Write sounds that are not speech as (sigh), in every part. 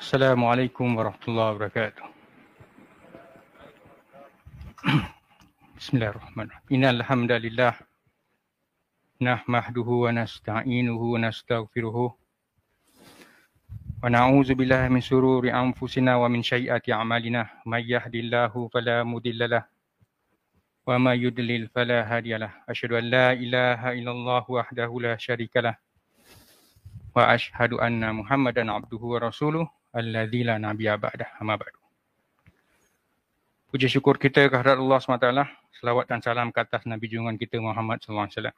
Assalamualaikum warahmatullahi wabarakatuh. (clears throat) Bismillahirrahmanirrahim. Innal hamdalillah nahmaduhu wa nasta'inuhu wa nastaghfiruh wa na'udzu billahi min shururi anfusina wa min sayyiati a'malina may yahdihillahu fala mudhillalah wa may yudlil fala hadiyalah. Asyhadu an la ilaha illallah wahdahu la syarikalah wa asyhadu anna Muhammadan abduhu wa rasuluh alladzi la nabiyya ba'dah amma ba'du. Puji syukur kita kehadrat Allah SWT. Selawat dan salam ke atas Nabi junjungan kita Muhammad SAW.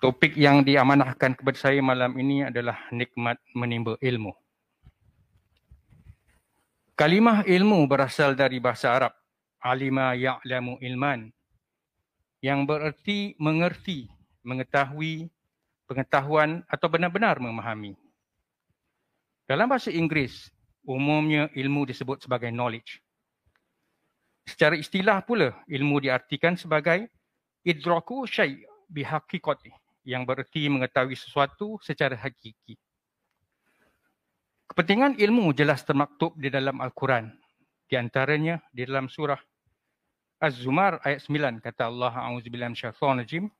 Topik yang diamanahkan kepada saya malam ini adalah nikmat menimba ilmu. Kalimah ilmu berasal dari bahasa Arab. Alima ya'lamu ilman. Yang bererti mengerti, mengetahui, pengetahuan atau benar-benar memahami. Dalam bahasa Inggeris, umumnya ilmu disebut sebagai knowledge. Secara istilah pula, ilmu diartikan sebagai idraku syai' bihaqiqati yang bererti mengetahui sesuatu secara hakiki. Kepentingan ilmu jelas termaktub di dalam Al-Quran. Di antaranya di dalam surah Az-Zumar ayat 9 kata Allah A'udzubillahi minasyaitonir rajim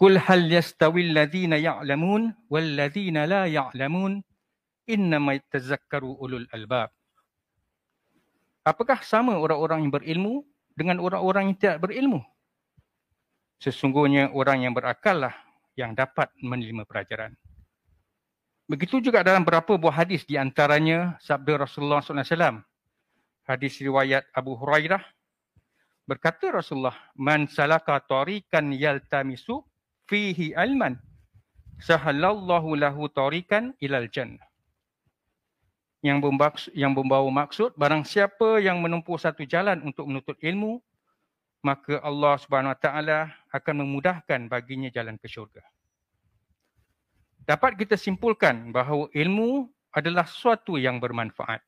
Kul hal yastawi alladhina ya'lamun wal ladhina la ya'lamun innama tazakkaru ulul albab. Apakah sama orang-orang yang berilmu dengan orang-orang yang tidak berilmu? Sesungguhnya orang yang berakal lah yang dapat menerima pelajaran. Begitu juga dalam beberapa buah hadis di antaranya sabda Rasulullah SAW. Hadis riwayat Abu Hurairah berkata Rasulullah, "Man salaka tariqan yaltamisu fihi alman, sahalallahu lahu tariqan ilal jannah." yang yang membawa maksud barang siapa yang menempuh satu jalan untuk menuntut ilmu maka Allah Subhanahu Wa Taala akan memudahkan baginya jalan ke syurga. Dapat kita simpulkan bahawa ilmu adalah sesuatu yang bermanfaat.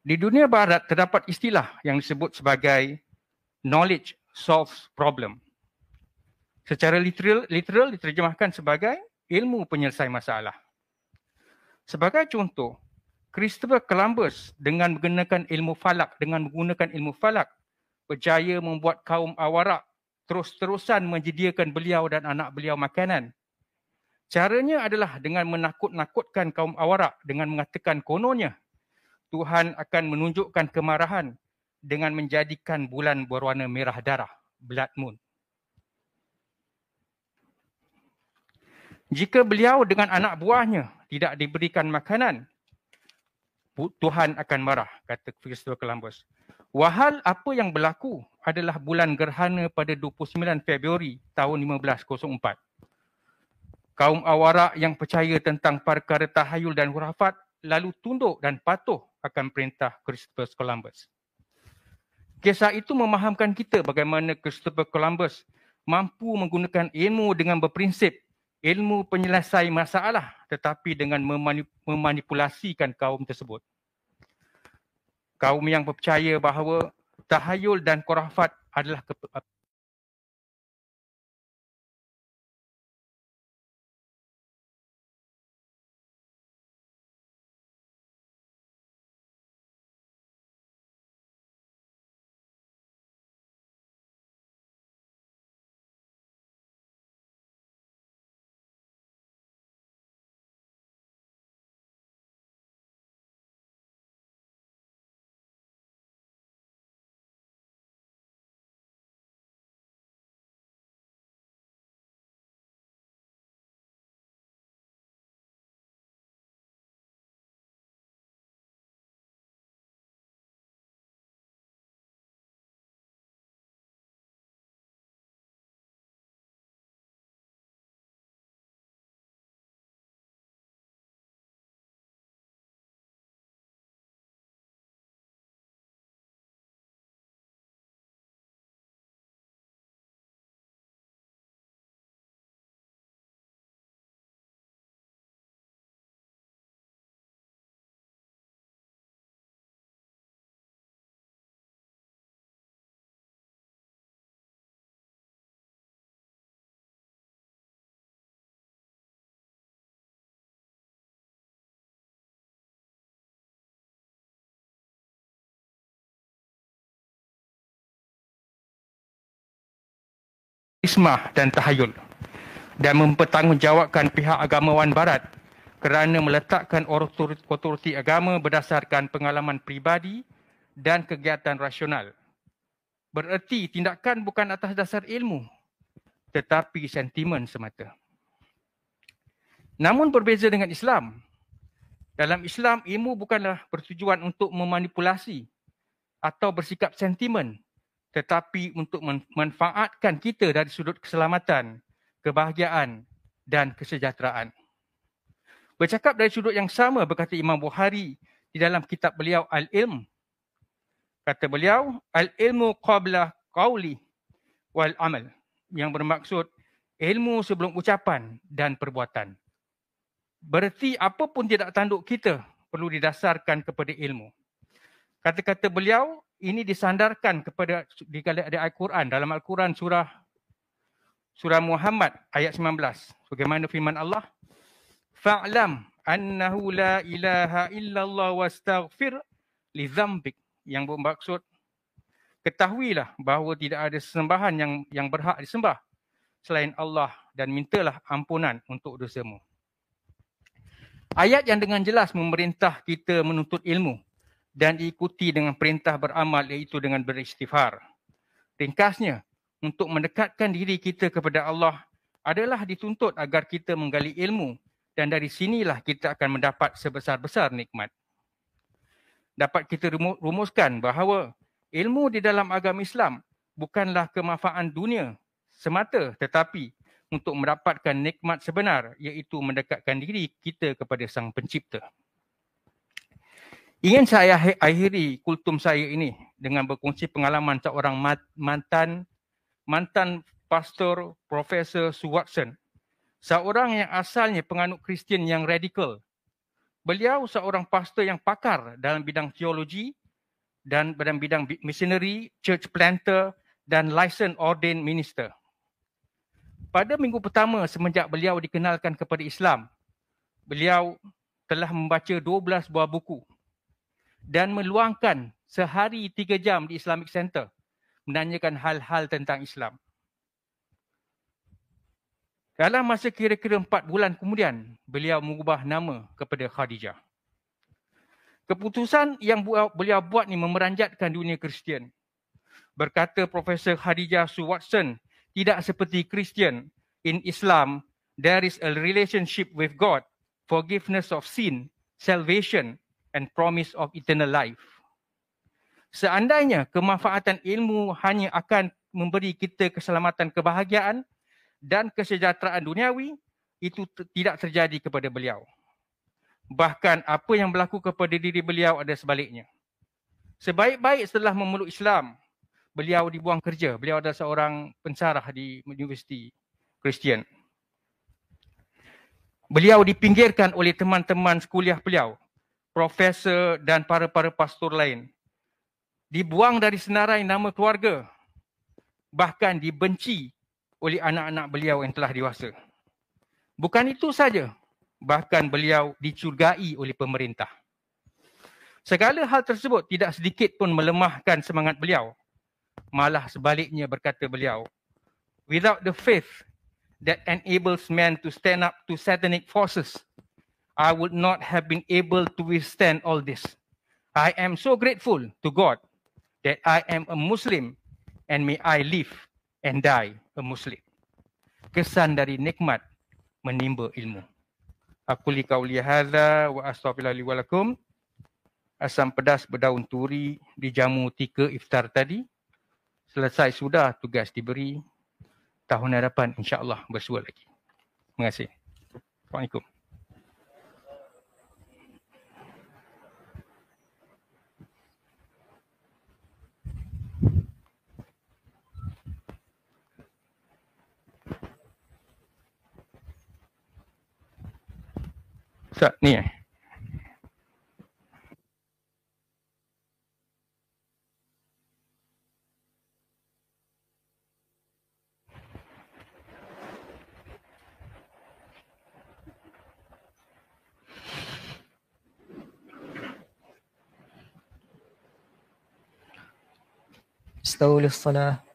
Di dunia barat terdapat istilah yang disebut sebagai knowledge solves problem. Secara literal, literal diterjemahkan sebagai ilmu penyelesai masalah. Sebagai contoh, Christopher Columbus dengan menggunakan ilmu falak, dengan menggunakan ilmu falak, berjaya membuat kaum awarak terus-terusan menyediakan beliau dan anak beliau makanan. Caranya adalah dengan menakut-nakutkan kaum awarak dengan mengatakan kononnya Tuhan akan menunjukkan kemarahan dengan menjadikan bulan berwarna merah darah, blood moon. Jika beliau dengan anak buahnya tidak diberikan makanan, Tuhan akan marah, kata Christopher Columbus. Wahal apa yang berlaku adalah bulan gerhana pada 29 Februari tahun 1504. Kaum awarak yang percaya tentang perkara tahayul dan hurafat lalu tunduk dan patuh akan perintah Christopher Columbus. Kisah itu memahamkan kita bagaimana Christopher Columbus mampu menggunakan ilmu dengan berprinsip ilmu penyelesai masalah tetapi dengan memanipulasikan kaum tersebut. Kaum yang percaya bahawa tahayul dan khurafat adalah ismah dan tahayul dan mempertanggungjawabkan pihak agamawan barat kerana meletakkan otoriti agama berdasarkan pengalaman pribadi dan kegiatan rasional. Bererti tindakan bukan atas dasar ilmu tetapi sentimen semata. Namun berbeza dengan Islam. Dalam Islam, ilmu bukanlah bertujuan untuk memanipulasi atau bersikap sentimen tetapi untuk memanfaatkan kita dari sudut keselamatan, kebahagiaan dan kesejahteraan. Bercakap dari sudut yang sama berkata Imam Bukhari di dalam kitab beliau Al-Ilm. Kata beliau, Al-ilmu qabla qawli wal amal. Yang bermaksud ilmu sebelum ucapan dan perbuatan. Berarti apapun tidak tanduk kita perlu didasarkan kepada ilmu. Kata-kata beliau ini disandarkan kepada di ada Al-Quran dalam Al-Quran surah surah Muhammad ayat 19. Bagaimana firman Allah? Fa'lam annahu la ilaha illallah wastaghfir li dzambik yang bermaksud ketahuilah bahawa tidak ada sesembahan yang yang berhak disembah selain Allah dan mintalah ampunan untuk dosamu. Ayat yang dengan jelas memerintah kita menuntut ilmu dan diikuti dengan perintah beramal iaitu dengan beristighfar. Ringkasnya, untuk mendekatkan diri kita kepada Allah adalah dituntut agar kita menggali ilmu dan dari sinilah kita akan mendapat sebesar-besar nikmat. Dapat kita rumuskan bahawa ilmu di dalam agama Islam bukanlah kemanfaatan dunia semata tetapi untuk mendapatkan nikmat sebenar iaitu mendekatkan diri kita kepada Sang Pencipta. Ingin saya akhiri kultum saya ini dengan berkongsi pengalaman seorang mantan mantan pastor Profesor Watson seorang yang asalnya penganut Kristian yang radikal. Beliau seorang pastor yang pakar dalam bidang teologi dan dalam bidang missionary, church planter dan license ordained minister. Pada minggu pertama semenjak beliau dikenalkan kepada Islam, beliau telah membaca 12 buah buku dan meluangkan sehari tiga jam di Islamic Center menanyakan hal-hal tentang Islam. Dalam masa kira-kira empat bulan kemudian, beliau mengubah nama kepada Khadijah. Keputusan yang beliau buat ni memeranjatkan dunia Kristian. Berkata Profesor Khadijah Sue Watson, tidak seperti Kristian, in Islam, there is a relationship with God, forgiveness of sin, salvation and promise of eternal life. Seandainya kemanfaatan ilmu hanya akan memberi kita keselamatan kebahagiaan, dan kesejahteraan duniawi itu tidak terjadi kepada beliau. Bahkan apa yang berlaku kepada diri beliau ada sebaliknya. Sebaik-baik setelah memeluk Islam, beliau dibuang kerja. Beliau adalah seorang pensarah di Universiti Kristian. Beliau dipinggirkan oleh teman-teman sekuliah beliau, profesor dan para-para pastor lain. Dibuang dari senarai nama keluarga. Bahkan dibenci oleh anak-anak beliau yang telah dewasa. Bukan itu saja, bahkan beliau dicurigai oleh pemerintah. Segala hal tersebut tidak sedikit pun melemahkan semangat beliau. Malah sebaliknya berkata beliau, without the faith that enables men to stand up to satanic forces, I would not have been able to withstand all this. I am so grateful to God that I am a Muslim and may I live and die a Muslim. Kesan dari nikmat menimba ilmu. Aku li kauli hadza wa astaghfirullahi wa lakum. Asam pedas berdaun turi di jamu tika iftar tadi. Selesai sudah tugas diberi. Tahun hadapan insya-Allah bersua lagi. Terima kasih. Assalamualaikum. تأنيح استووا للصلاة